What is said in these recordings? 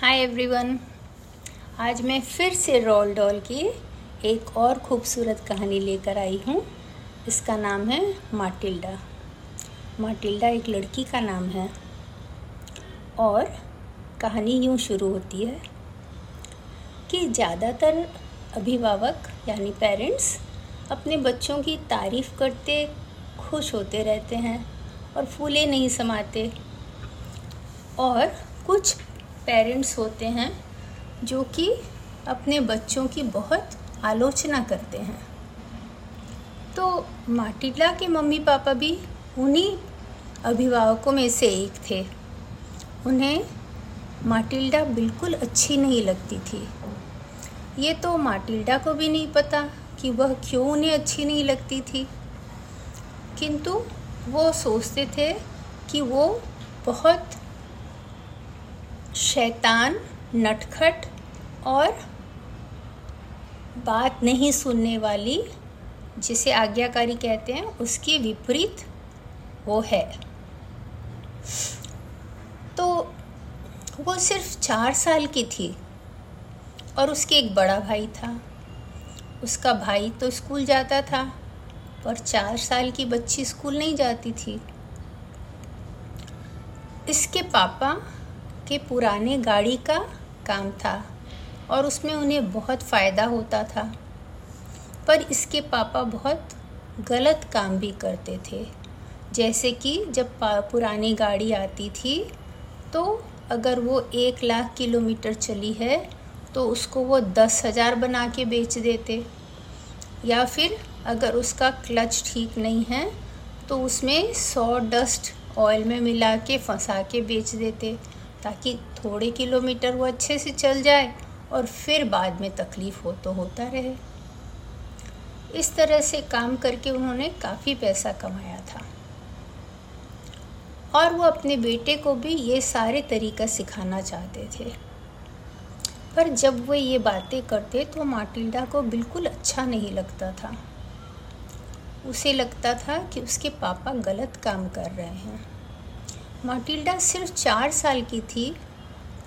Hi everyone आज मैं फिर से रोल डॉल की एक और खूबसूरत कहानी लेकर आई हूँ। इसका नाम है माटिल्डा माटिल्डा एक लड़की का नाम है और कहानी यूँ शुरू होती है कि ज़्यादातर अभिभावक यानी पेरेंट्स अपने बच्चों की तारीफ़ करते, खुश होते रहते हैं और फूले नहीं समाते। और कुछ पेरेंट्स होते हैं जो कि अपने बच्चों की बहुत आलोचना करते हैं। तो माटिला के मम्मी पापा भी उन्हीं अभिभावकों में से एक थे। उन्हें माटिल्डा बिल्कुल अच्छी नहीं लगती थी। ये तो माटिल्डा को भी नहीं पता कि वह क्यों उन्हें अच्छी नहीं लगती थी। किंतु वो सोचते थे कि वो बहुत शैतान, नटखट और बात नहीं सुनने वाली, जिसे आज्ञाकारी कहते हैं, उसके विपरीत वो है। तो वो सिर्फ़ चार साल की थी और उसके एक बड़ा भाई था। उसका भाई तो स्कूल जाता था, पर चार साल की बच्ची स्कूल नहीं जाती थी। इसके पापा के पुराने गाड़ी का काम था और उसमें उन्हें बहुत फ़ायदा होता था। पर इसके पापा बहुत गलत काम भी करते थे। जैसे कि जब पुरानी गाड़ी आती थी तो अगर वो एक लाख किलोमीटर चली है तो उसको वो दस हज़ार बना के बेच देते। या फिर अगर उसका क्लच ठीक नहीं है तो उसमें सौ डस्ट ऑयल में मिला के फंसा के बेच देते। ताकि थोड़े किलोमीटर वो अच्छे से चल जाए और फिर बाद में तकलीफ़ हो तो होता रहे। इस तरह से काम करके उन्होंने काफ़ी पैसा कमाया था। और वो अपने बेटे को भी ये सारे तरीका सिखाना चाहते थे। पर जब वो ये बातें करते तो माटिल्डा को बिल्कुल अच्छा नहीं लगता था। उसे लगता था कि उसके पापा गलत काम कर रहे हैं। माटिल्डा सिर्फ़ चार साल की थी,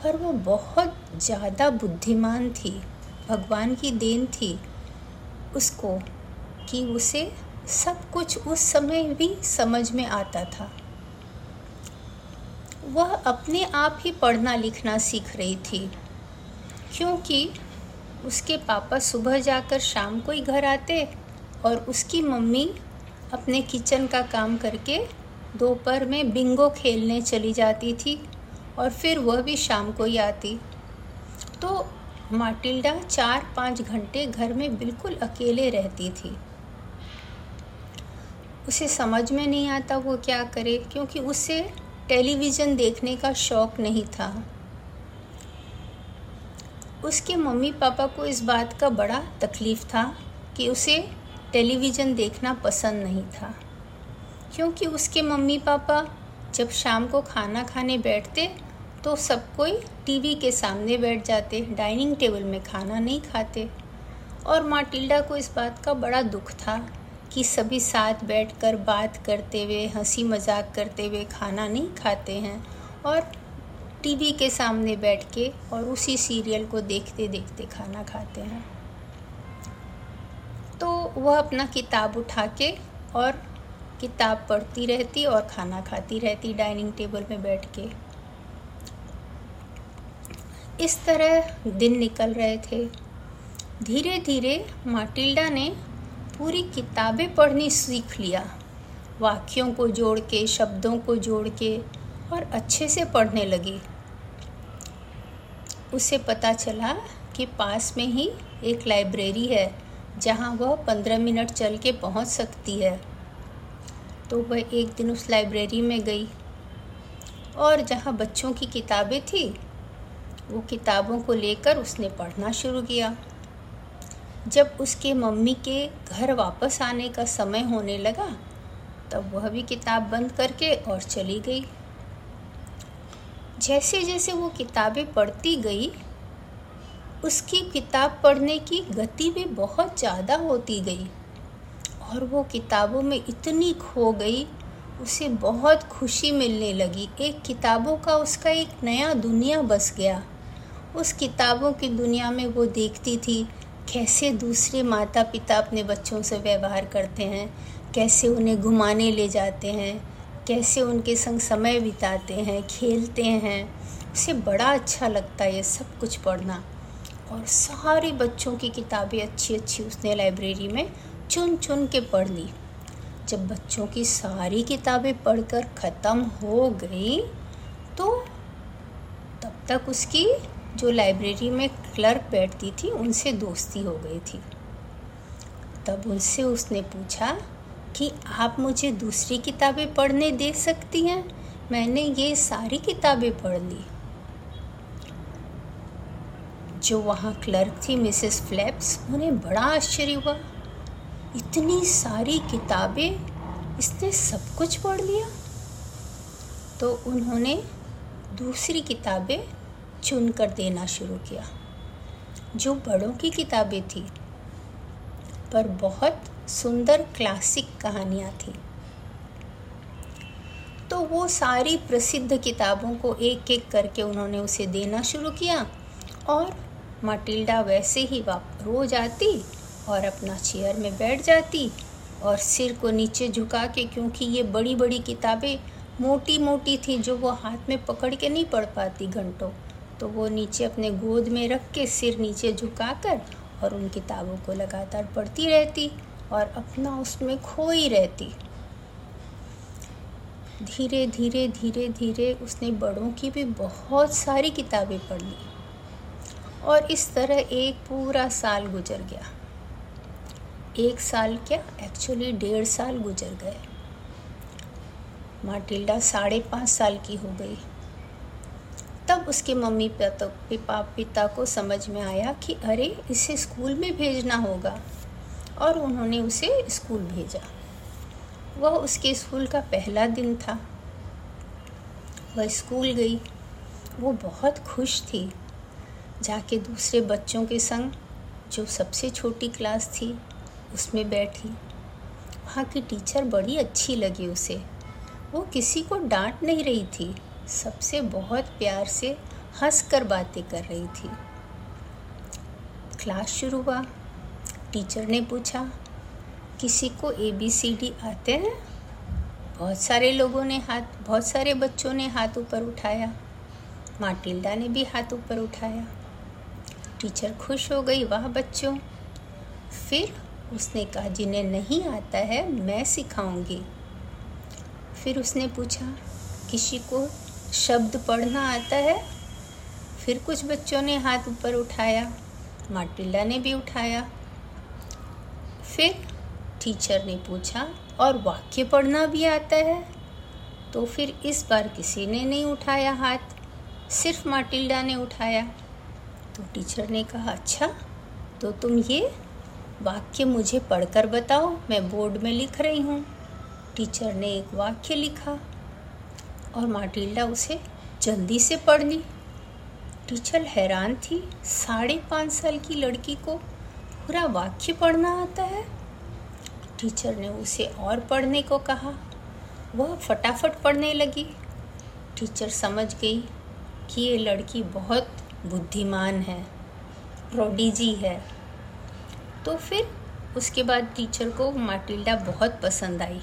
पर वो बहुत ज़्यादा बुद्धिमान थी, भगवान की देन थी, उसको, कि उसे सब कुछ उस समय भी समझ में आता था। वह अपने आप ही पढ़ना लिखना सीख रही थी, क्योंकि उसके पापा सुबह जाकर शाम को ही घर आते और उसकी मम्मी अपने किचन का काम करके दोपहर में बिंगो खेलने चली जाती थी और फिर वह भी शाम को ही आती। तो माटिल्डा चार पाँच घंटे घर में बिल्कुल अकेले रहती थी। उसे समझ में नहीं आता वो क्या करे, क्योंकि उसे टेलीविज़न देखने का शौक़ नहीं था। उसके मम्मी पापा को इस बात का बड़ा तकलीफ़ था कि उसे टेलीविज़न देखना पसंद नहीं था। क्योंकि उसके मम्मी पापा जब शाम को खाना खाने बैठते तो सब कोई टीवी के सामने बैठ जाते, डाइनिंग टेबल में खाना नहीं खाते। और माटिल्डा को इस बात का बड़ा दुख था कि सभी साथ बैठकर बात करते हुए हँसी मज़ाक करते हुए खाना नहीं खाते हैं। और टीवी के सामने बैठ के और उसी सीरियल को देखते देखते खाना खाते हैं। तो वह अपना किताब उठा के और किताब पढ़ती रहती और खाना खाती रहती डाइनिंग टेबल में बैठ के। इस तरह दिन निकल रहे थे। धीरे धीरे माटिल्डा ने पूरी किताबें पढ़नी सीख लिया। वाक्यों को जोड़ के, शब्दों को जोड़ के और अच्छे से पढ़ने लगी। उसे पता चला कि पास में ही एक लाइब्रेरी है, जहाँ वह पंद्रह मिनट चल के पहुँच सकती है। तो वह एक दिन उस लाइब्रेरी में गई। और जहाँ बच्चों की किताबें थी, वो किताबों को लेकर उसने पढ़ना शुरू किया। जब उसके मम्मी के घर वापस आने का समय होने लगा, तब वह भी किताब बंद करके और चली गई। जैसे जैसे वो किताबें पढ़ती गई, उसकी किताब पढ़ने की गति भी बहुत ज़्यादा होती गई। और वो किताबों में इतनी खो गई, उसे बहुत खुशी मिलने लगी। एक किताबों का उसका एक नया दुनिया बस गया। उस किताबों की दुनिया में वो देखती थी, कैसे दूसरे माता पिता अपने बच्चों से व्यवहार करते हैं, कैसे उन्हें घुमाने ले जाते हैं, कैसे उनके संग समय बिताते हैं, खेलते हैं। उसे बड़ा अच्छा लगता है ये सब कुछ पढ़ना। और सारे बच्चों की किताबें अच्छी अच्छी उसने लाइब्रेरी में चुन चुन के पढ़ ली। जब बच्चों की सारी किताबें पढ़कर ख़त्म हो गई तो तब तक उसकी जो लाइब्रेरी में क्लर्क बैठती थी, उनसे दोस्ती हो गई थी। तब उनसे उसने पूछा कि आप मुझे दूसरी किताबें पढ़ने दे सकती हैं? मैंने ये सारी किताबें पढ़ ली। जो वहाँ क्लर्क थी, मिसेस फ्लैप्स, उन्हें बड़ा आश्चर्य हुआ। इतनी सारी किताबें इसने सब कुछ पढ़ लिया। तो उन्होंने दूसरी किताबें चुन कर देना शुरू किया, जो बड़ों की किताबें थी, पर बहुत सुंदर क्लासिक कहानियाँ थी। तो वो सारी प्रसिद्ध किताबों को एक एक करके उन्होंने उसे देना शुरू किया और माटिल्डा वैसे ही रोज आती और अपना चेयर में बैठ जाती और सिर को नीचे झुका के, क्योंकि ये बड़ी बड़ी किताबें मोटी मोटी थी जो वो हाथ में पकड़ के नहीं पढ़ पाती घंटों। तो वो नीचे अपने गोद में रख के सिर नीचे झुकाकर और उन किताबों को लगातार पढ़ती रहती और अपना उसमें खोई रहती। धीरे धीरे धीरे धीरे उसने बड़ों की भी बहुत सारी किताबें पढ़ ली। और इस तरह एक पूरा साल गुजर गया। एक साल क्या? एक्चुअली डेढ़ साल गुजर गए। माटिल्डा साढ़े पाँच साल की हो गई। तब उसके मम्मी पिता पिता को समझ में आया कि अरे, इसे स्कूल में भेजना होगा। और उन्होंने उसे स्कूल भेजा। वह उसके स्कूल का पहला दिन था। वह स्कूल गई। वो बहुत खुश थी। जाके दूसरे बच्चों के संग, जो सबसे छोटी क्लास थी उसमें बैठी। वहाँ की टीचर बड़ी अच्छी लगी उसे। वो किसी को डांट नहीं रही थी, सबसे बहुत प्यार से हंस कर बातें कर रही थी। क्लास शुरू हुआ। टीचर ने पूछा, किसी को ए बी सी डी आते हैं? बहुत सारे लोगों ने हाथ, बहुत सारे बच्चों ने हाथ ऊपर उठाया। माटिल्डा ने भी हाथ ऊपर उठाया। टीचर खुश हो गई, वाह बच्चों। फिर उसने कहा, जिन्हें नहीं आता है, मैं सिखाऊँगी। फिर उसने पूछा, किसी को शब्द पढ़ना आता है? फिर कुछ बच्चों ने हाथ ऊपर उठाया माटिल्डा ने भी उठाया। फिर टीचर ने पूछा, और वाक्य पढ़ना भी आता है? तो फिर इस बार किसी ने नहीं उठाया हाथ, सिर्फ़ माटिल्डा ने उठाया। तो टीचर ने कहा अच्छा तो तुम ये वाक्य मुझे पढ़कर बताओ, मैं बोर्ड में लिख रही हूँ। टीचर ने एक वाक्य लिखा और माटिल्डा उसे जल्दी से पढ़ ली। टीचर हैरान थी, साढ़े पाँच साल की लड़की को पूरा वाक्य पढ़ना आता है? टीचर ने उसे और पढ़ने को कहा। वह फटाफट पढ़ने लगी। टीचर समझ गई कि ये लड़की बहुत बुद्धिमान है, प्रोडीजी है। तो फिर उसके बाद टीचर को माटिल्डा बहुत पसंद आई।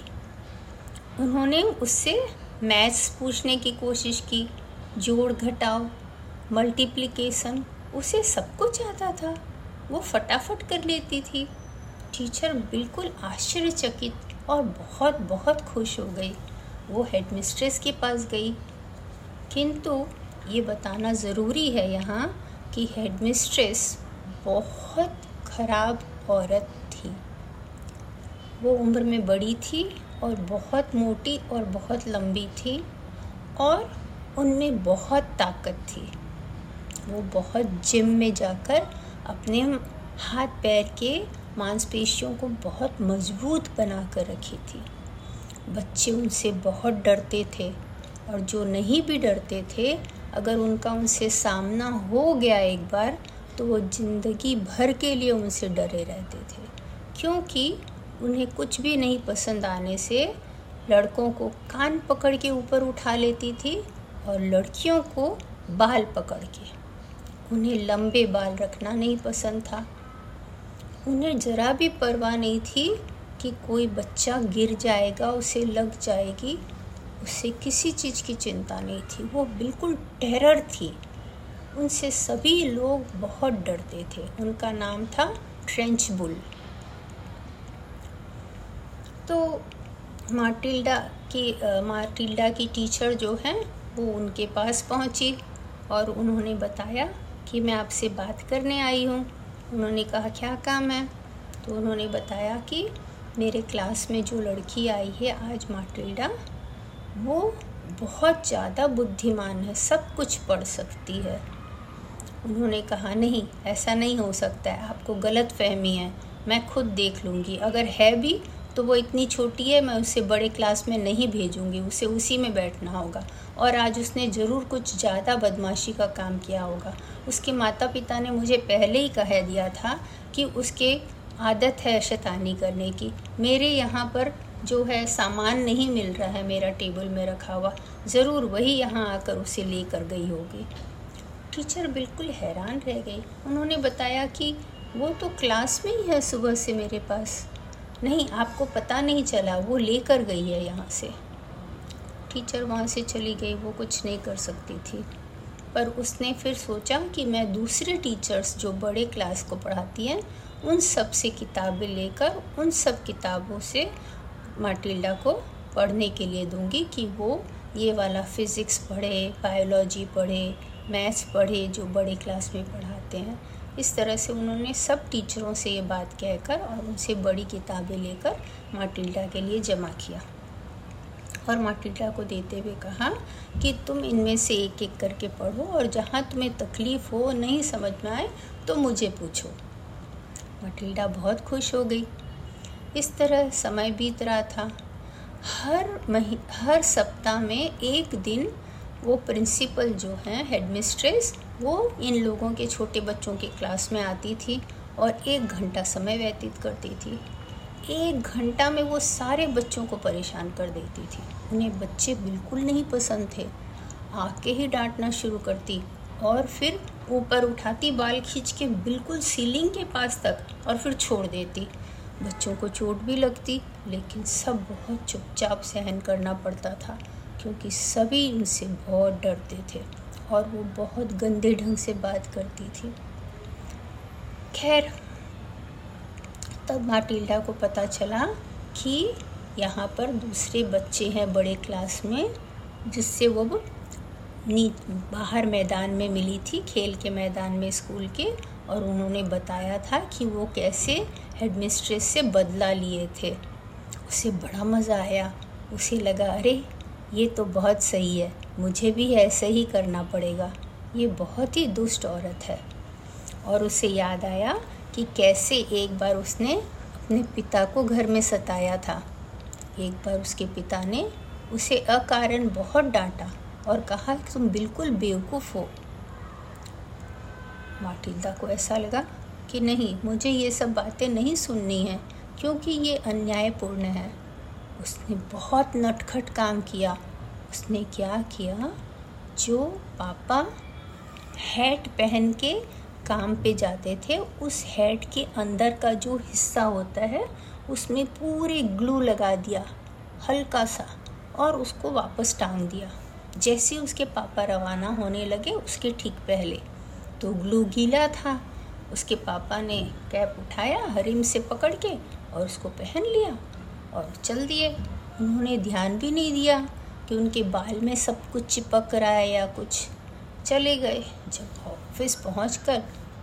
उन्होंने उससे मैथ्स पूछने की कोशिश की, जोड़ घटाओ मल्टीप्लिकेशन उसे सब कुछ आता था। वो फटाफट कर लेती थी। टीचर बिल्कुल आश्चर्यचकित और बहुत बहुत खुश हो गई। वो हेडमिस्ट्रेस के पास गई। किंतु ये बताना ज़रूरी है यहाँ कि हेडमिस्ट्रेस बहुत ख़राब औरत थी। वो उम्र में बड़ी थी और बहुत मोटी और बहुत लंबी थी और उनमें बहुत ताकत थी। वो बहुत जिम में जाकर अपने हाथ पैर के मांसपेशियों को बहुत मज़बूत बना कर रखी थी। बच्चे उनसे बहुत डरते थे और जो नहीं भी डरते थे, अगर उनका उनसे सामना हो गया एक बार तो वो ज़िंदगी भर के लिए उनसे डरे रहते थे। क्योंकि उन्हें कुछ भी नहीं पसंद आने से लड़कों को कान पकड़ के ऊपर उठा लेती थी और लड़कियों को बाल पकड़ के। उन्हें लंबे बाल रखना नहीं पसंद था। उन्हें ज़रा भी परवाह नहीं थी कि कोई बच्चा गिर जाएगा, उसे लग जाएगी, उसे किसी चीज़ की चिंता नहीं थी। वो बिल्कुल टेरर थी। उनसे सभी लोग बहुत डरते थे। उनका नाम था ट्रेंच बुल। तो मार्टिल्डा की मार्टिल्डा की टीचर जो हैं, वो उनके पास पहुँची और उन्होंने बताया कि मैं आपसे बात करने आई हूँ। उन्होंने कहा, क्या काम है? तो उन्होंने बताया कि मेरे क्लास में जो लड़की आई है आज मार्टिल्डा, वो बहुत ज़्यादा बुद्धिमान है, सब कुछ पढ़ सकती है। उन्होंने कहा, नहीं, ऐसा नहीं हो सकता है। आपको गलत फहमी है। मैं खुद देख लूँगी। अगर है भी तो वो इतनी छोटी है, मैं उसे बड़े क्लास में नहीं भेजूँगी। उसे उसी में बैठना होगा। और आज उसने ज़रूर कुछ ज़्यादा बदमाशी का काम किया होगा। उसके माता पिता ने मुझे पहले ही कह दिया था कि उसके आदत है शैतानी करने की। मेरे यहाँ पर जो है, सामान नहीं मिल रहा है मेरा टेबल में रखा हुआ। ज़रूर वही यहाँ आकर उसे लेकर गई होगी। टीचर बिल्कुल हैरान रह गई उन्होंने बताया कि वो तो क्लास में ही है सुबह से मेरे पास। नहीं, आपको पता नहीं चला, वो लेकर गई है यहाँ से। टीचर वहाँ से चली गई, वो कुछ नहीं कर सकती थी। पर उसने फिर सोचा कि मैं दूसरे टीचर्स जो बड़े क्लास को पढ़ाती हैं, उन सबसे किताबें लेकर, उन सब किताबों से माटिल्डा को पढ़ने के लिए दूँगी कि वो ये वाला फिज़िक्स पढ़े, बायोलॉजी पढ़े मैथ्स पढ़े, जो बड़े क्लास में पढ़ाते हैं, इस तरह से उन्होंने सब टीचरों से ये बात कहकर और उनसे बड़ी किताबें लेकर माटिल्डा के लिए जमा किया। और माटिल्डा को देते हुए कहा कि तुम इनमें से एक एक करके पढ़ो और जहाँ तुम्हें तकलीफ़ हो, नहीं समझ में आए तो मुझे पूछो। माटिल्डा बहुत खुश हो गई। इस तरह समय बीत रहा था। हर मही, हर सप्ताह में एक दिन वो प्रिंसिपल जो हैं हेडमिस्ट्रेस वो इन लोगों के छोटे बच्चों के क्लास में आती थी और एक घंटा समय व्यतीत करती थी। एक घंटा में वो सारे बच्चों को परेशान कर देती थी। उन्हें बच्चे बिल्कुल नहीं पसंद थे। आके ही डांटना शुरू करती और फिर ऊपर उठाती बाल खींच के बिल्कुल सीलिंग के पास तक और फिर छोड़ देती। बच्चों को चोट भी लगती, लेकिन सब बहुत चुपचाप सहन करना पड़ता था। क्योंकि सभी उनसे बहुत डरते थे और वो बहुत गंदे ढंग से बात करती थी। खैर, तब माटिल्डा को पता चला कि यहाँ पर दूसरे बच्चे हैं बड़े क्लास में, जिससे वो नी, बाहर मैदान में मिली थी, खेल के मैदान में स्कूल के, और उन्होंने बताया था कि वो कैसे हेडमिस्ट्रेस से बदला लिए थे। उसे बड़ा मज़ा आया। उसे लगा, अरे ये तो बहुत सही है। मुझे भी ऐसे ही करना पड़ेगा। ये बहुत ही दुष्ट औरत है। और उसे याद आया कि कैसे एक बार उसने अपने पिता को घर में सताया था। एक बार उसके पिता ने उसे अकारण बहुत डांटा और कहा कि तुम बिल्कुल बेवकूफ़ हो। माटिल्दा को ऐसा लगा कि, नहीं, मुझे ये सब बातें नहीं सुननी हैं, क्योंकि ये अन्यायपूर्ण है। उसने बहुत नटखट काम किया। उसने क्या किया? जो पापा हैट पहन के काम पे जाते थे, उस हैट के अंदर का जो हिस्सा होता है, उसमें पूरे ग्लू लगा दिया, हल्का सा, और उसको वापस टांग दिया। जैसे उसके पापा रवाना होने लगे, उसके ठीक पहले तो ग्लू गीला था। उसके पापा ने कैप उठाया, हरिम से पकड़ के और उसको पहन लिया। और चल दिए। उन्होंने ध्यान भी नहीं दिया कि उनके बाल में सब कुछ चिपक रहा है या कुछ। चले गए। जब ऑफ़िस पहुँच कर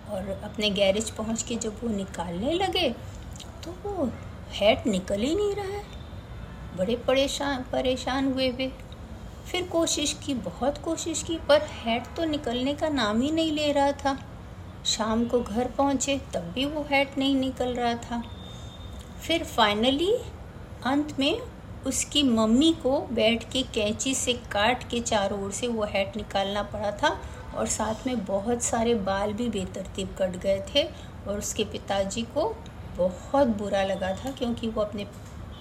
और अपने गैरेज पहुँच के जब वो निकालने लगे तो वो हैट निकल ही नहीं रहा है। बड़े परेशान परेशान हुए वे। फिर कोशिश की, बहुत कोशिश की, पर हैट तो निकलने का नाम ही नहीं ले रहा था। शाम को घर पहुँचे, तब भी वो हैट नहीं निकल रहा था। फिर फाइनली अंत में उसकी मम्मी को बैठ के कैंची से काट के चारों ओर से वो हैट निकालना पड़ा था और साथ में बहुत सारे बाल भी बेतरतीब कट गए थे और उसके पिताजी को बहुत बुरा लगा था क्योंकि वो अपने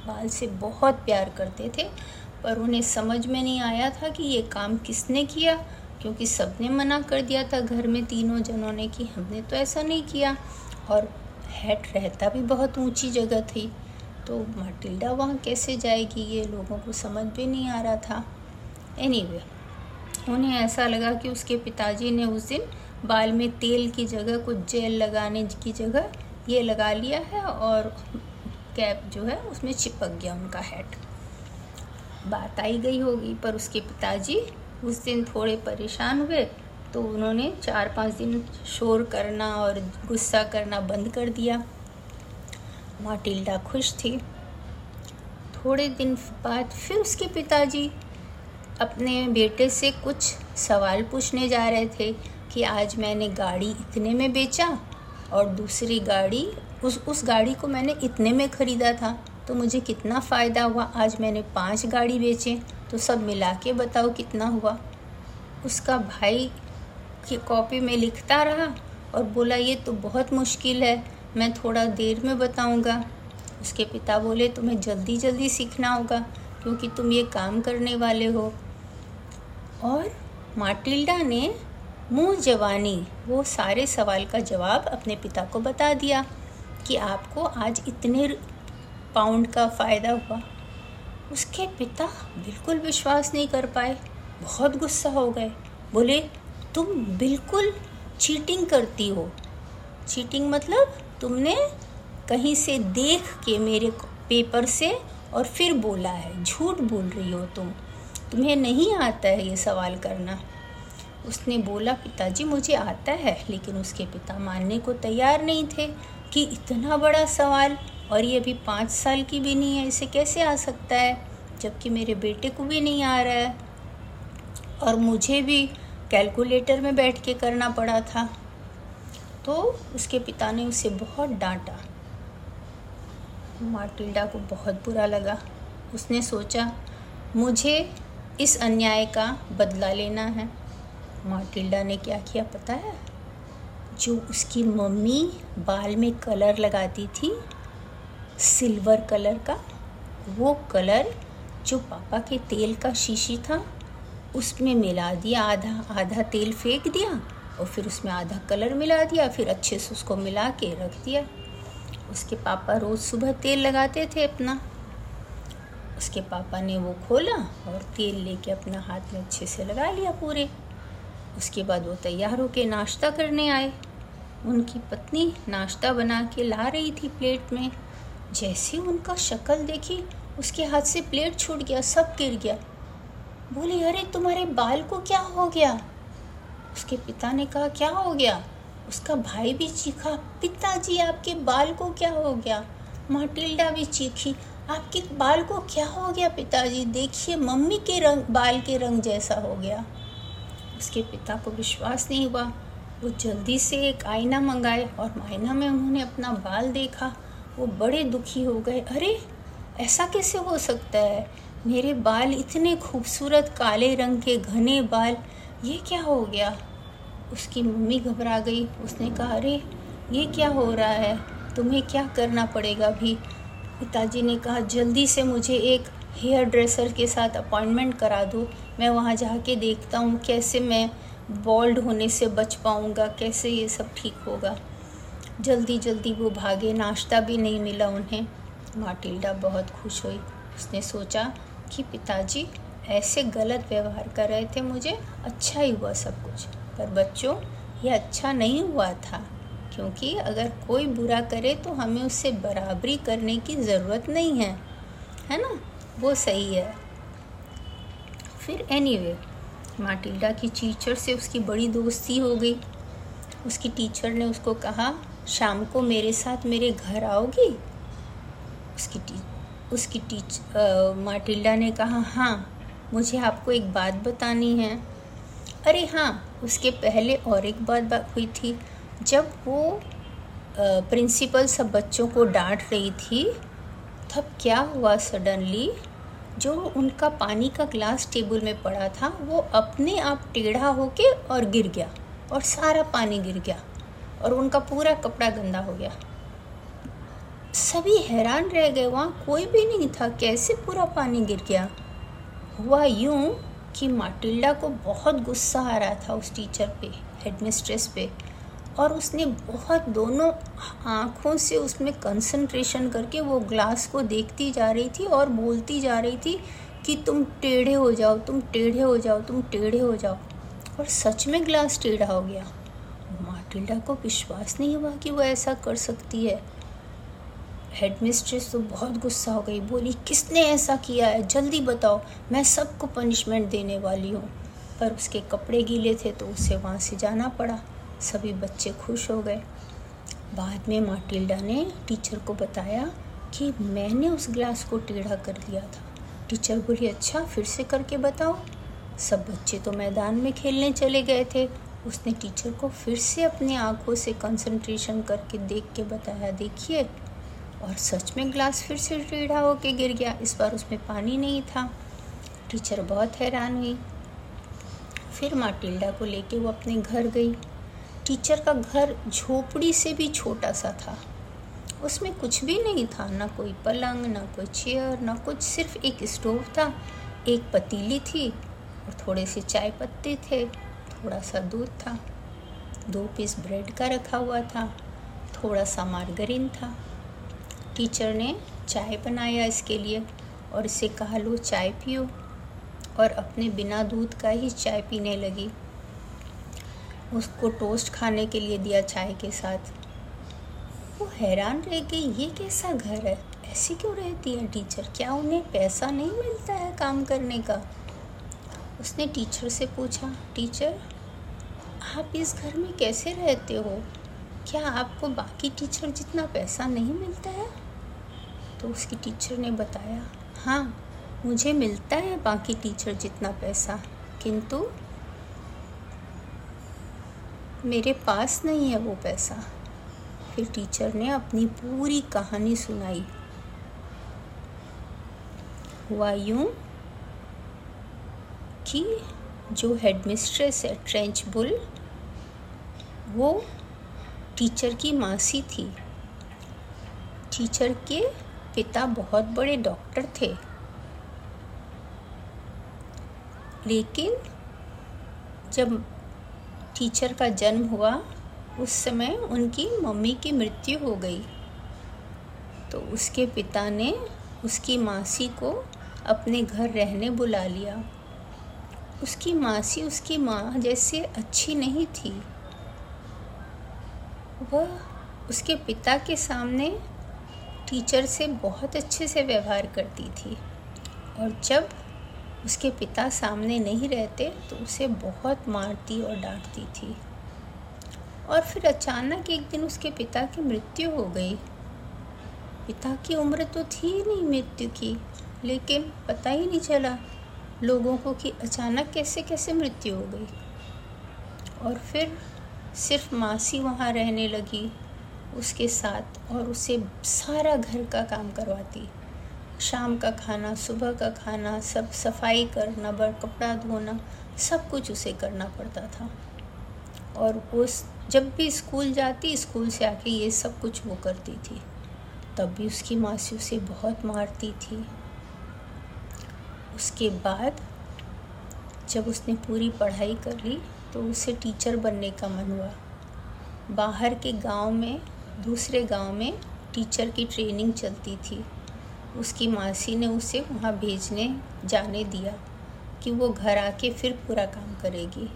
बाल से बहुत प्यार करते थे। पर उन्हें समझ में नहीं आया था कि ये काम किसने किया, क्योंकि सबने मना कर दिया था घर में तीनों जनों ने कि हमने तो ऐसा नहीं किया। और हैट रहता भी बहुत ऊँची जगह थी। तो माटिल्डा वहाँ कैसे जाएगी ये लोगों को समझ भी नहीं आ रहा था। एनीवे anyway, उन्हें ऐसा लगा कि उसके पिताजी ने उस दिन बाल में तेल की जगह कुछ जेल लगाने की जगह ये लगा लिया है और कैप जो है उसमें चिपक गया उनका हेड बात आई गई होगी पर उसके पिताजी उस दिन थोड़े परेशान हुए तो उन्होंने चार पाँच दिन शोर करना और गुस्सा करना बंद कर दिया। माटिल्डा खुश थी। थोड़े दिन बाद फिर उसके पिताजी अपने बेटे से कुछ सवाल पूछने जा रहे थे कि आज मैंने गाड़ी इतने में बेचा और दूसरी गाड़ी, उस उस गाड़ी को मैंने इतने में ख़रीदा था तो मुझे कितना फ़ायदा हुआ? आज मैंने पाँच गाड़ी बेचे तो सब मिला के बताओ कितना हुआ? उसका भाई की कॉपी में लिखता रहा और बोला, ये तो बहुत मुश्किल है मैं थोड़ा देर में बताऊँगा। उसके पिता बोले, तुम्हें जल्दी जल्दी सीखना होगा, क्योंकि तुम ये काम करने वाले हो। और माटिल्डा ने मुँह जवानी, वो सारे सवाल का जवाब अपने पिता को बता दिया कि आपको आज इतने पाउंड का फ़ायदा हुआ। उसके पिता बिल्कुल विश्वास नहीं कर पाए, बहुत गुस्सा हो गए। बोले, तुम बिल्कुल चीटिंग करती हो। चीटिंग मतलब तुमने कहीं से देख के मेरे पेपर से और फिर बोला है, झूठ बोल रही हो तुम। तुम्हें नहीं आता है ये सवाल करना। उसने बोला, पिताजी, मुझे आता है, लेकिन उसके पिता मानने को तैयार नहीं थे कि इतना बड़ा सवाल, और ये अभी पाँच साल की भी नहीं है, इसे कैसे आ सकता है, जबकि मेरे बेटे को भी नहीं आ रहा है। और मुझे भी कैलकुलेटर में बैठ के करना पड़ा था। तो उसके पिता ने उसे बहुत डांटा। मार्टिल्डा को बहुत बुरा लगा। उसने सोचा, मुझे इस अन्याय का बदला लेना है। मार्टिल्डा ने क्या किया पता है? जो उसकी मम्मी बाल में कलर लगाती थी, सिल्वर कलर का, वो कलर जो पापा के तेल का शीशी था, उसमें मिला दिया आधा आधा तेल फेंक दिया। और फिर उसमें आधा कलर मिला दिया, फिर अच्छे से उसको मिला के रख दिया। उसके पापा रोज़ सुबह तेल लगाते थे अपना। उसके पापा ने वो खोला और तेल लेके अपना हाथ में अच्छे से लगा लिया पूरे। उसके बाद वो तैयार होके नाश्ता करने आए। उनकी पत्नी नाश्ता बना के ला रही थी प्लेट में। जैसे उनका शक्ल देखी, उसके हाथ से प्लेट छूट गया, सब गिर गया। बोली, अरे, तुम्हारे बाल को क्या हो गया? उसके पिता ने कहा, क्या हो गया? उसका भाई भी चीखा, पिताजी, आपके बाल को क्या हो गया? माटिल्डा भी चीखी, आपके बाल को क्या हो गया पिताजी? देखिए, मम्मी के रंग, बाल के रंग जैसा हो गया। उसके पिता को विश्वास नहीं हुआ। वो जल्दी से एक आईना मंगाए और आईना में उन्होंने अपना बाल देखा। वो बड़े दुखी हो गए। अरे, ऐसा कैसे हो सकता है? मेरे बाल इतने खूबसूरत, काले रंग के, घने बाल। ये क्या हो गया? उसकी मम्मी घबरा गई। उसने कहा, अरे, ये क्या हो रहा है? तुम्हें क्या करना पड़ेगा भी? पिताजी ने कहा, जल्दी से मुझे एक हेयर ड्रेसर के साथ अपॉइंटमेंट करा दो। मैं वहाँ जाके देखता हूँ कैसे मैं बॉल्ड होने से बच पाऊँगा, कैसे ये सब ठीक होगा। जल्दी जल्दी वो भागे। नाश्ता भी नहीं मिला उन्हें। माटिल्डा बहुत खुश हुई। उसने सोचा कि पिताजी ऐसे गलत व्यवहार कर रहे थे मुझे। अच्छा ही हुआ सब कुछ। पर बच्चों ये अच्छा नहीं हुआ था क्योंकि अगर कोई बुरा करे तो हमें उससे बराबरी करने की ज़रूरत नहीं है। है ना? वो सही है। फिर एनीवे anyway, माटिल्डा की टीचर से उसकी बड़ी दोस्ती हो गई। उसकी टीचर ने उसको कहा शाम को मेरे साथ मेरे घर आओगी? उसकी टी उसकी टीच माटिल्डा ने कहा हाँ। मुझे आपको एक बात बतानी है। अरे हाँ उसके पहले और एक बात बात हुई थी। जब वो प्रिंसिपल सब बच्चों को डांट रही थी, तब क्या हुआ सडनली जो उनका पानी का ग्लास टेबल में पड़ा था, वो अपने आप टेढ़ा होके और गिर गया और सारा पानी गिर गया और उनका पूरा कपड़ा गंदा हो गया। सभी हैरान रह गए, वहाँ कोई भी नहीं था। कैसे पूरा पानी गिर गया? हुआ यूँ कि माटिल्डा को बहुत गुस्सा आ रहा था उस टीचर पे, हेडमिस्ट्रेस पे, और उसने बहुत दोनों आँखों से उसमें कंसंट्रेशन करके वो ग्लास को देखती जा रही थी और बोलती जा रही थी कि तुम टेढ़े हो जाओ, तुम टेढ़े हो जाओ, तुम टेढ़े हो जाओ। और सच में ग्लास टेढ़ा हो गया। माटिल्डा को विश्वास नहीं हुआ कि वो ऐसा कर सकती है। हेडमिस्ट्रेस तो बहुत गुस्सा हो गई, बोली, किसने ऐसा किया है? जल्दी बताओ, मैं सबको पनिशमेंट देने वाली हूँ। पर उसके कपड़े गीले थे तो उसे वहाँ से जाना पड़ा। सभी बच्चे खुश हो गए। बाद में माटिल्डा ने टीचर को बताया कि मैंने उस ग्लास को टेढ़ा कर दिया था। टीचर बोली अच्छा फिर से करके बताओ। सब बच्चे तो मैदान में खेलने चले गए थे। उसने टीचर को फिर से अपनी आँखों से कंसंट्रेशन करके देख के बताया, देखिए और सच में ग्लास फिर से टेढ़ा होके गिर गया। इस बार उसमें पानी नहीं था। टीचर बहुत हैरान हुई। फिर माटिल्डा को लेके वो अपने घर गई। टीचर का घर झोपड़ी से भी छोटा सा था। उसमें कुछ भी नहीं था। ना कोई पलंग, ना कोई चेयर, ना कुछ। सिर्फ़ एक स्टोव था। एक पतीली थी और थोड़े से चाय पत्ते थे। थोड़ा सा दूध था। दो पीस ब्रेड का रखा हुआ था। थोड़ा सा मार्गरीन था। टीचर ने चाय बनाया इसके लिए और इसे कहा, लो, चाय पियो। और अपने बिना दूध का ही चाय पीने लगी। उसको टोस्ट खाने के लिए दिया चाय के साथ। वो हैरान रह गई, ये कैसा घर है? ऐसी क्यों रहती है टीचर? क्या उन्हें पैसा नहीं मिलता है काम करने का? उसने टीचर से पूछा, टीचर, आप इस घर में कैसे रहते हो? क्या आपको बाकी टीचर जितना पैसा नहीं मिलता है? तो उसकी टीचर ने बताया हाँ मुझे मिलता है बाकी टीचर जितना पैसा, किंतु मेरे पास नहीं है वो पैसा। फिर टीचर ने अपनी पूरी कहानी सुनाई। हुआ यूँ कि जो हेडमिस्ट्रेस है ट्रेंच बुल वो टीचर की मासी थी। टीचर के पिता बहुत बड़े डॉक्टर थे। लेकिन जब टीचर का जन्म हुआ, उस समय उनकी मम्मी की मृत्यु हो गई। तो उसके पिता ने उसकी मासी को अपने घर रहने बुला लिया। उसकी मासी उसकी माँ जैसे अच्छी नहीं थी। वह उसके पिता के सामने टीचर से बहुत अच्छे से व्यवहार करती थी। और जब उसके पिता सामने नहीं रहते तो उसे बहुत मारती और डांटती थी। और फिर अचानक एक दिन उसके पिता की मृत्यु हो गई। पिता की उम्र तो थी नहीं मृत्यु की, लेकिन पता ही नहीं चला लोगों को कि अचानक कैसे कैसे मृत्यु हो गई। और फिर सिर्फ़ मासी वहाँ रहने लगी। उसके साथ और उसे सारा घर का काम करवाती। शाम का खाना, सुबह का खाना, सब सफ़ाई करना, बर कपड़ा धोना, सब कुछ उसे करना पड़ता था। और वो जब भी स्कूल जाती, स्कूल से आके ये सब कुछ वो करती थी। तब भी उसकी मासी उसे बहुत मारती थी। उसके बाद जब उसने पूरी पढ़ाई कर ली तो उसे टीचर बनने का मन हुआ। बाहर के गाँव में दूसरे गाँव में टीचर की ट्रेनिंग चलती थी। उसकी मासी ने उसे वहाँ भेजने जाने दिया कि वो घर आके फिर पूरा काम करेगी।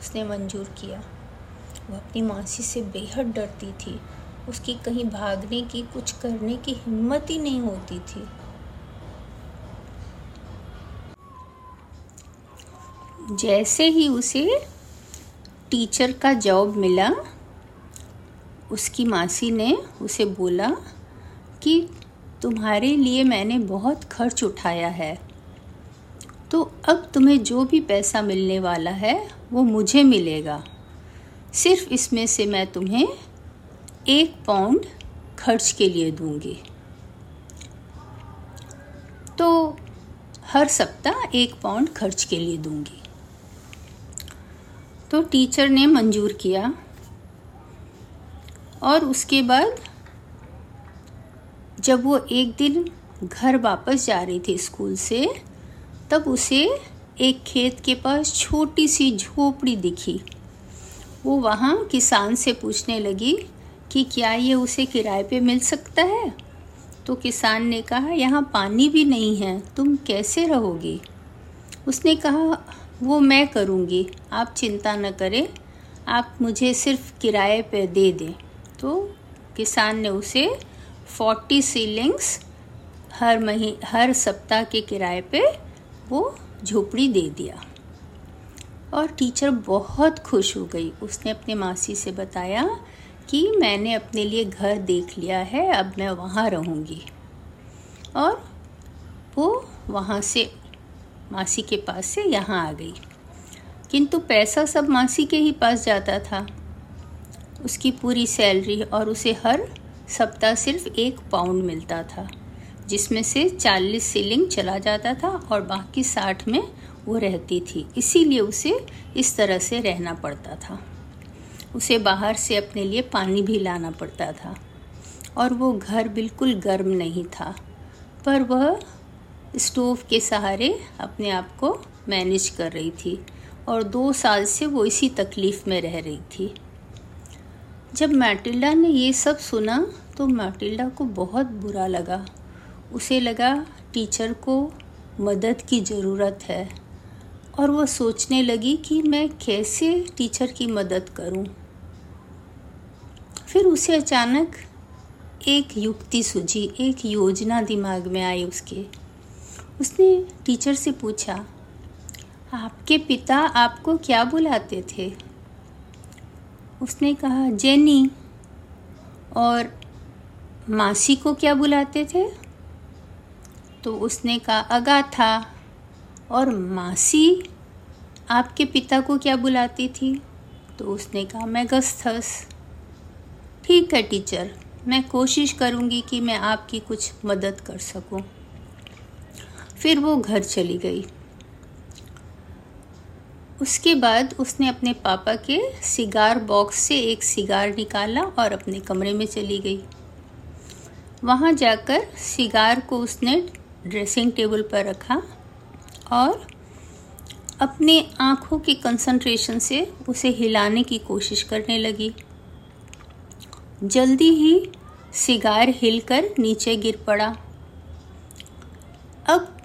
उसने मंजूर किया। वो अपनी मासी से बेहद डरती थी। उसकी कहीं भागने की, कुछ करने की हिम्मत ही नहीं होती थी। जैसे ही उसे टीचर का जॉब मिला उसकी मासी ने उसे बोला कि तुम्हारे लिए मैंने बहुत खर्च उठाया है। तो अब तुम्हें जो भी पैसा मिलने वाला है, वो मुझे मिलेगा। सिर्फ़ इसमें से मैं तुम्हें एक पाउंड खर्च के लिए दूँगी। तो हर सप्ताह एक पाउंड खर्च के लिए दूँगी। तो टीचर ने मंजूर किया। और उसके बाद जब वो एक दिन घर वापस जा रही थी स्कूल से, तब उसे एक खेत के पास छोटी सी झोपड़ी दिखी। वो वहाँ किसान से पूछने लगी कि क्या ये उसे किराए पे मिल सकता है? तो किसान ने कहा, यहाँ पानी भी नहीं है, तुम कैसे रहोगी? उसने कहा, वो मैं करूँगी, आप चिंता न करें, आप मुझे सिर्फ़ किराए पे दे दें। तो किसान ने उसे फोर्टी सीलिंग्स हर मही, हर सप्ताह के किराए पे वो झोपड़ी दे दिया। और टीचर बहुत खुश हो गई। उसने अपने मासी से बताया कि मैंने अपने लिए घर देख लिया है, अब मैं वहाँ रहूँगी। और वो वहाँ से, मासी के पास से यहाँ आ गई। किंतु पैसा सब मासी के ही पास जाता था। उसकी पूरी सैलरी और उसे हर सप्ताह सिर्फ़ एक पाउंड मिलता था, जिसमें से चालीस सीलिंग चला जाता था और बाकी साठ में वो रहती थी। इसीलिए उसे इस तरह से रहना पड़ता था। उसे बाहर से अपने लिए पानी भी लाना पड़ता था और वो घर बिल्कुल गर्म नहीं था, पर वह स्टोव के सहारे अपने आप को मैनेज कर रही थी और दो साल से वो इसी तकलीफ़ में रह रही थी। जब मैटिल्डा ने ये सब सुना तो मैटिल्डा को बहुत बुरा लगा। उसे लगा, टीचर को मदद की ज़रूरत है। और वह सोचने लगी कि मैं कैसे टीचर की मदद करूँ। फिर उसे अचानक एक युक्ति सूझी, एक योजना दिमाग में आई उसके। उसने टीचर से पूछा, आपके पिता आपको क्या बुलाते थे? उसने कहा, जेनी, और मासी को क्या बुलाते थे? तो उसने कहा, अगाथा, और मासी आपके पिता को क्या बुलाती थी? तो उसने कहा मैं गस्थस ठीक है, टीचर, मैं कोशिश करूँगी कि मैं आपकी कुछ मदद कर सकूँ। फिर वो घर चली गई। उसके बाद उसने अपने पापा के सिगार बॉक्स से एक सिगार निकाला और अपने कमरे में चली गई। वहाँ जाकर सिगार को उसने ड्रेसिंग टेबल पर रखा और अपने आँखों के कंसंट्रेशन से उसे हिलाने की कोशिश करने लगी। जल्दी ही सिगार हिलकर नीचे गिर पड़ा। अब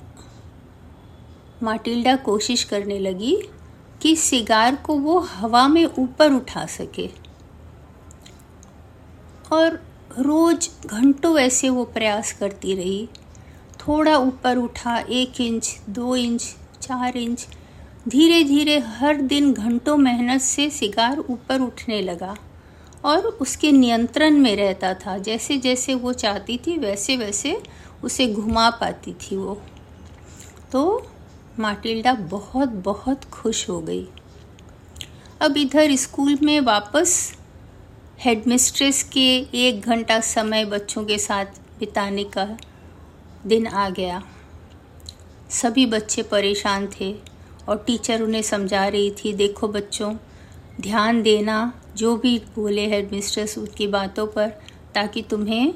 माटिल्डा कोशिश करने लगी कि सिगार को वो हवा में ऊपर उठा सके। और रोज घंटों ऐसे वो प्रयास करती रही। थोड़ा ऊपर उठा, एक इंच, दो इंच, चार इंच धीरे धीरे हर दिन घंटों मेहनत से सिगार ऊपर उठने लगा। और उसके नियंत्रण में रहता था जैसे जैसे वो चाहती थी वैसे वैसे उसे घुमा पाती थी वो। तो माटिल्डा बहुत बहुत खुश हो गई। अब इधर स्कूल में वापस हेडमिस्ट्रेस के एक घंटा समय बच्चों के साथ बिताने का दिन आ गया। सभी बच्चे परेशान थे और टीचर उन्हें समझा रही थी, देखो बच्चों, ध्यान देना, जो भी बोले हेड मिस्ट्रेस उसकी बातों पर, ताकि तुम्हें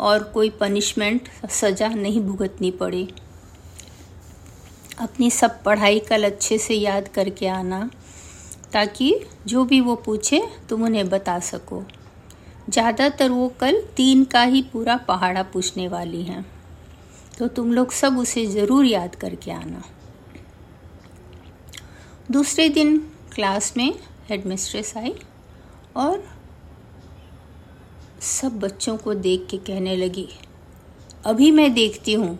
और कोई पनिशमेंट, सज़ा नहीं भुगतनी पड़े। अपनी सब पढ़ाई कल अच्छे से याद करके आना, ताकि जो भी वो पूछे तुम उन्हें बता सको। ज़्यादातर वो कल तीन का ही पूरा पहाड़ा पूछने वाली हैं। तो तुम लोग सब उसे ज़रूर याद करके आना। दूसरे दिन क्लास में हेडमिस्ट्रेस आई और सब बच्चों को देख के कहने लगी, अभी मैं देखती हूँ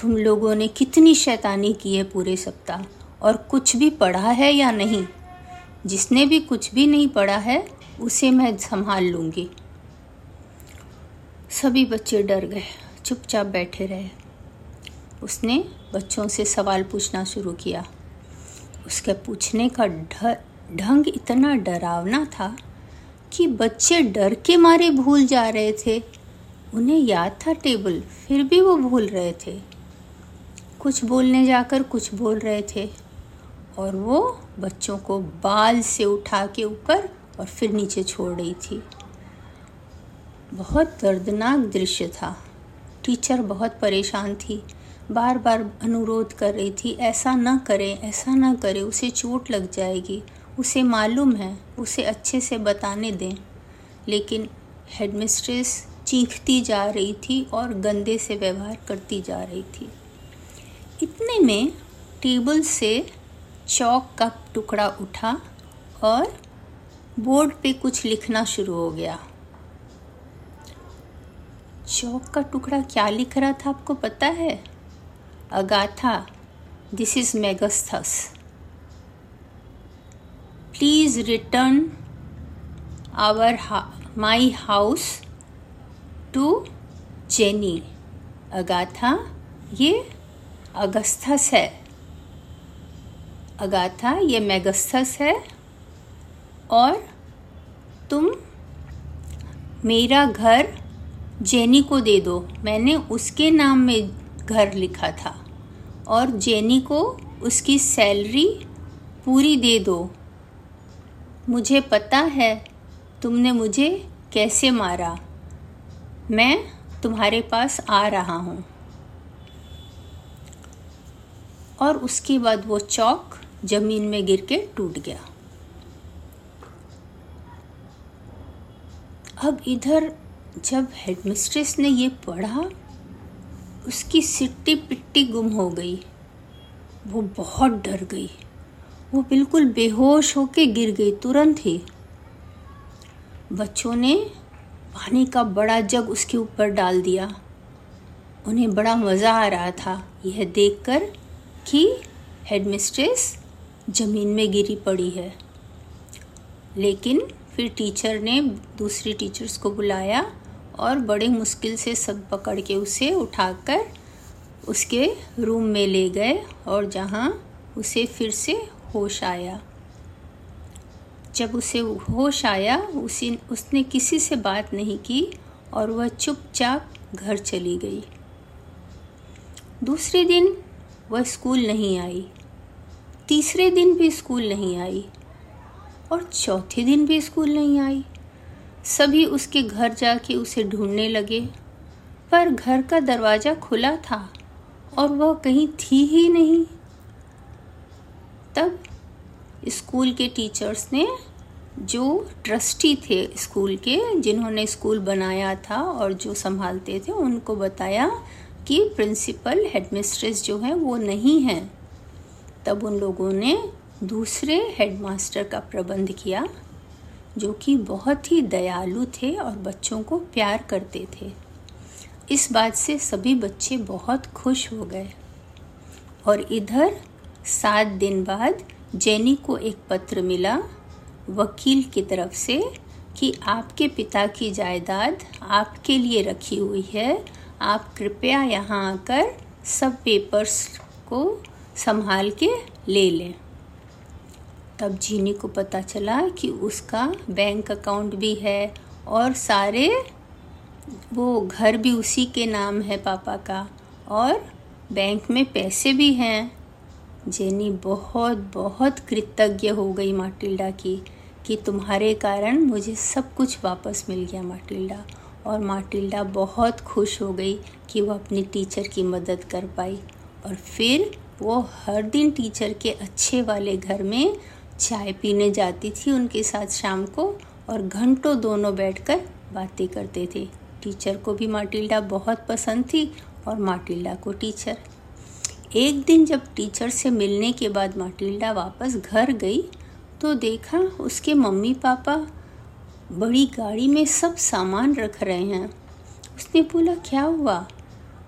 तुम लोगों ने कितनी शैतानी की है पूरे सप्ताह? और कुछ भी पढ़ा है या नहीं? जिसने भी कुछ भी नहीं पढ़ा है, उसे मैं संभाल लूँगी। सभी बच्चे डर गए, चुपचाप बैठे रहे। उसने बच्चों से सवाल पूछना शुरू किया। उसके पूछने का ढंग इतना डरावना था कि बच्चे डर के मारे भूल जा रहे थे। उन्हें याद था टेबल, फिर भी वो भूल रहे थे। कुछ बोलने जाकर कुछ बोल रहे थे। और वो बच्चों को बाल से उठा के ऊपर और फिर नीचे छोड़ रही थी। बहुत दर्दनाक दृश्य था। टीचर बहुत परेशान थी। बार बार अनुरोध कर रही थी, ऐसा ना करें, ऐसा ना करें, उसे चोट लग जाएगी, उसे मालूम है, उसे अच्छे से बताने दें। लेकिन हेडमिस्ट्रेस चीखती जा रही थी और गंदे से व्यवहार करती जा रही थी। इतने में टेबल से चौक का टुकड़ा उठा और बोर्ड पे कुछ लिखना शुरू हो गया। चौक का टुकड़ा क्या लिख रहा था आपको पता है? Agatha this is मेगस्थस please return our my house to Jenny Agatha, ये अगस्थस है। अगाथा, ये मेगस्थस है। और तुम मेरा घर जेनी को दे दो। मैंने उसके नाम में घर लिखा था। और जेनी को उसकी सैलरी पूरी दे दो। मुझे पता है तुमने मुझे कैसे मारा। मैं तुम्हारे पास आ रहा हूँ। और उसके बाद वो चौक ज़मीन में गिर के टूट गया। अब इधर जब हेडमिस्ट्रेस ने ये पढ़ा, उसकी सिट्टी पिट्टी गुम हो गई। वो बहुत डर गई। वो बिल्कुल बेहोश होके गिर गई तुरंत ही। बच्चों ने पानी का बड़ा जग उसके ऊपर डाल दिया। उन्हें बड़ा मज़ा आ रहा था। यह देखकर कि हेडमिस्ट्रेस ज़मीन में गिरी पड़ी है। लेकिन फिर टीचर ने दूसरी टीचर्स को बुलाया और बड़े मुश्किल से सब पकड़ के उसे उठाकर उसके रूम में ले गए और जहाँ उसे फिर से होश आया। जब उसे होश आया, उसी, उसने किसी से बात नहीं की और वह चुपचाप घर चली गई। दूसरे दिन वह स्कूल नहीं आई। तीसरे दिन भी स्कूल नहीं आई और चौथे दिन भी स्कूल नहीं आई। सभी उसके घर जाके उसे ढूँढने लगे, पर घर का दरवाज़ा खुला था और वह कहीं थी ही नहीं। तब स्कूल के टीचर्स ने, जो ट्रस्टी थे स्कूल के, जिन्होंने स्कूल बनाया था और जो संभालते थे, उनको बताया कि प्रिंसिपल हेडमिस्ट्रेस जो है, वो नहीं है। तब उन लोगों ने दूसरे हेडमास्टर का प्रबंध किया, जो कि बहुत ही दयालु थे और बच्चों को प्यार करते थे। इस बात से सभी बच्चे बहुत खुश हो गए। और इधर सात दिन बाद जेनी को एक पत्र मिला वकील की तरफ़ से कि आपके पिता की जायदाद आपके लिए रखी हुई है आप कृपया यहाँ आकर सब पेपर्स को संभाल के ले लें। तब जीनी को पता चला कि उसका बैंक अकाउंट भी है और सारे वो घर भी उसी के नाम है पापा का और बैंक में पैसे भी हैं। जेनी बहुत बहुत कृतज्ञ हो गई माटिल्डा की कि तुम्हारे कारण मुझे सब कुछ वापस मिल गया माटिल्डा और माटिल्डा बहुत खुश हो गई कि वो अपनी टीचर की मदद कर पाई। और फिर वो हर दिन टीचर के अच्छे वाले घर में चाय पीने जाती थी उनके साथ शाम को और घंटों दोनों बैठकर बातें करते थे। टीचर को भी माटिल्डा बहुत पसंद थी और माटिल्डा को टीचर। एक दिन जब टीचर से मिलने के बाद माटिल्डा वापस घर गई तो देखा उसके मम्मी पापा बड़ी गाड़ी में सब सामान रख रहे हैं। उसने बोला, क्या हुआ?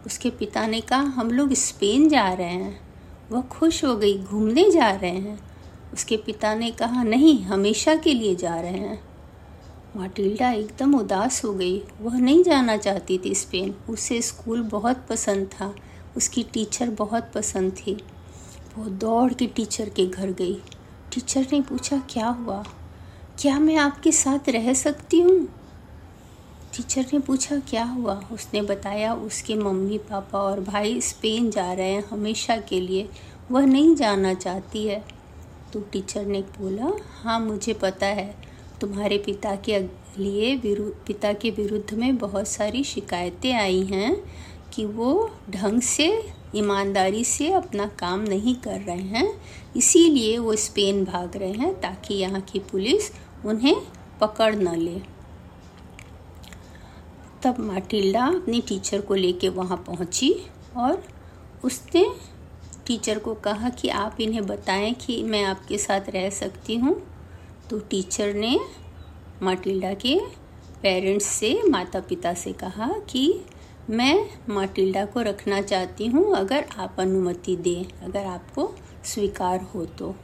उसके पिता ने कहा, हम लोग स्पेन जा रहे हैं। वह खुश हो गई, घूमने जा रहे हैं। उसके पिता ने कहा, नहीं, हमेशा के लिए जा रहे हैं। माटिल्डा एकदम उदास हो गई। वह नहीं जाना चाहती थी स्पेन। उसे स्कूल बहुत पसंद था। उसकी टीचर बहुत पसंद थी। वो दौड़ के टीचर के घर गई। टीचर ने पूछा, क्या हुआ? क्या मैं आपके साथ रह सकती हूँ? टीचर ने पूछा, क्या हुआ? उसने बताया, उसके मम्मी, पापा और भाई स्पेन जा रहे हैं हमेशा के लिए। वह नहीं जाना चाहती है। तो टीचर ने बोला हाँ मुझे पता है। तुम्हारे पिता के लिए पिता के विरुद्ध में बहुत सारी शिकायतें आई हैं कि वो ढंग से, ईमानदारी से अपना काम नहीं कर रहे हैं। इसीलिए वो स्पेन भाग रहे हैं ताकि यहाँ की पुलिस उन्हें पकड़ न ले। तब माटिल्डा अपनी टीचर को लेके वहाँ पहुँची और उसने टीचर को कहा कि आप इन्हें बताएँ कि मैं आपके साथ रह सकती हूँ। तो टीचर ने माटिल्डा के पेरेंट्स से माता पिता से कहा कि मैं माटिल्डा को रखना चाहती हूँ अगर आप अनुमति दें, अगर आपको स्वीकार हो तो।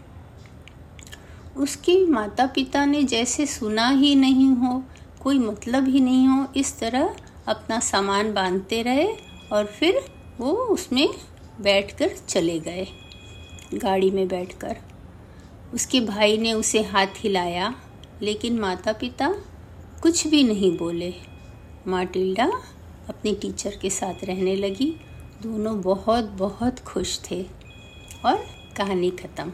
उसके माता पिता ने जैसे सुना ही नहीं हो, कोई मतलब ही नहीं हो, इस तरह अपना सामान बांधते रहे और फिर वो उसमें बैठकर चले गए, गाड़ी में बैठकर। उसके भाई ने उसे हाथ हिलाया, लेकिन माता पिता कुछ भी नहीं बोले। माटिल्डा अपने टीचर के साथ रहने लगी। दोनों बहुत बहुत खुश थे और कहानी ख़त्म।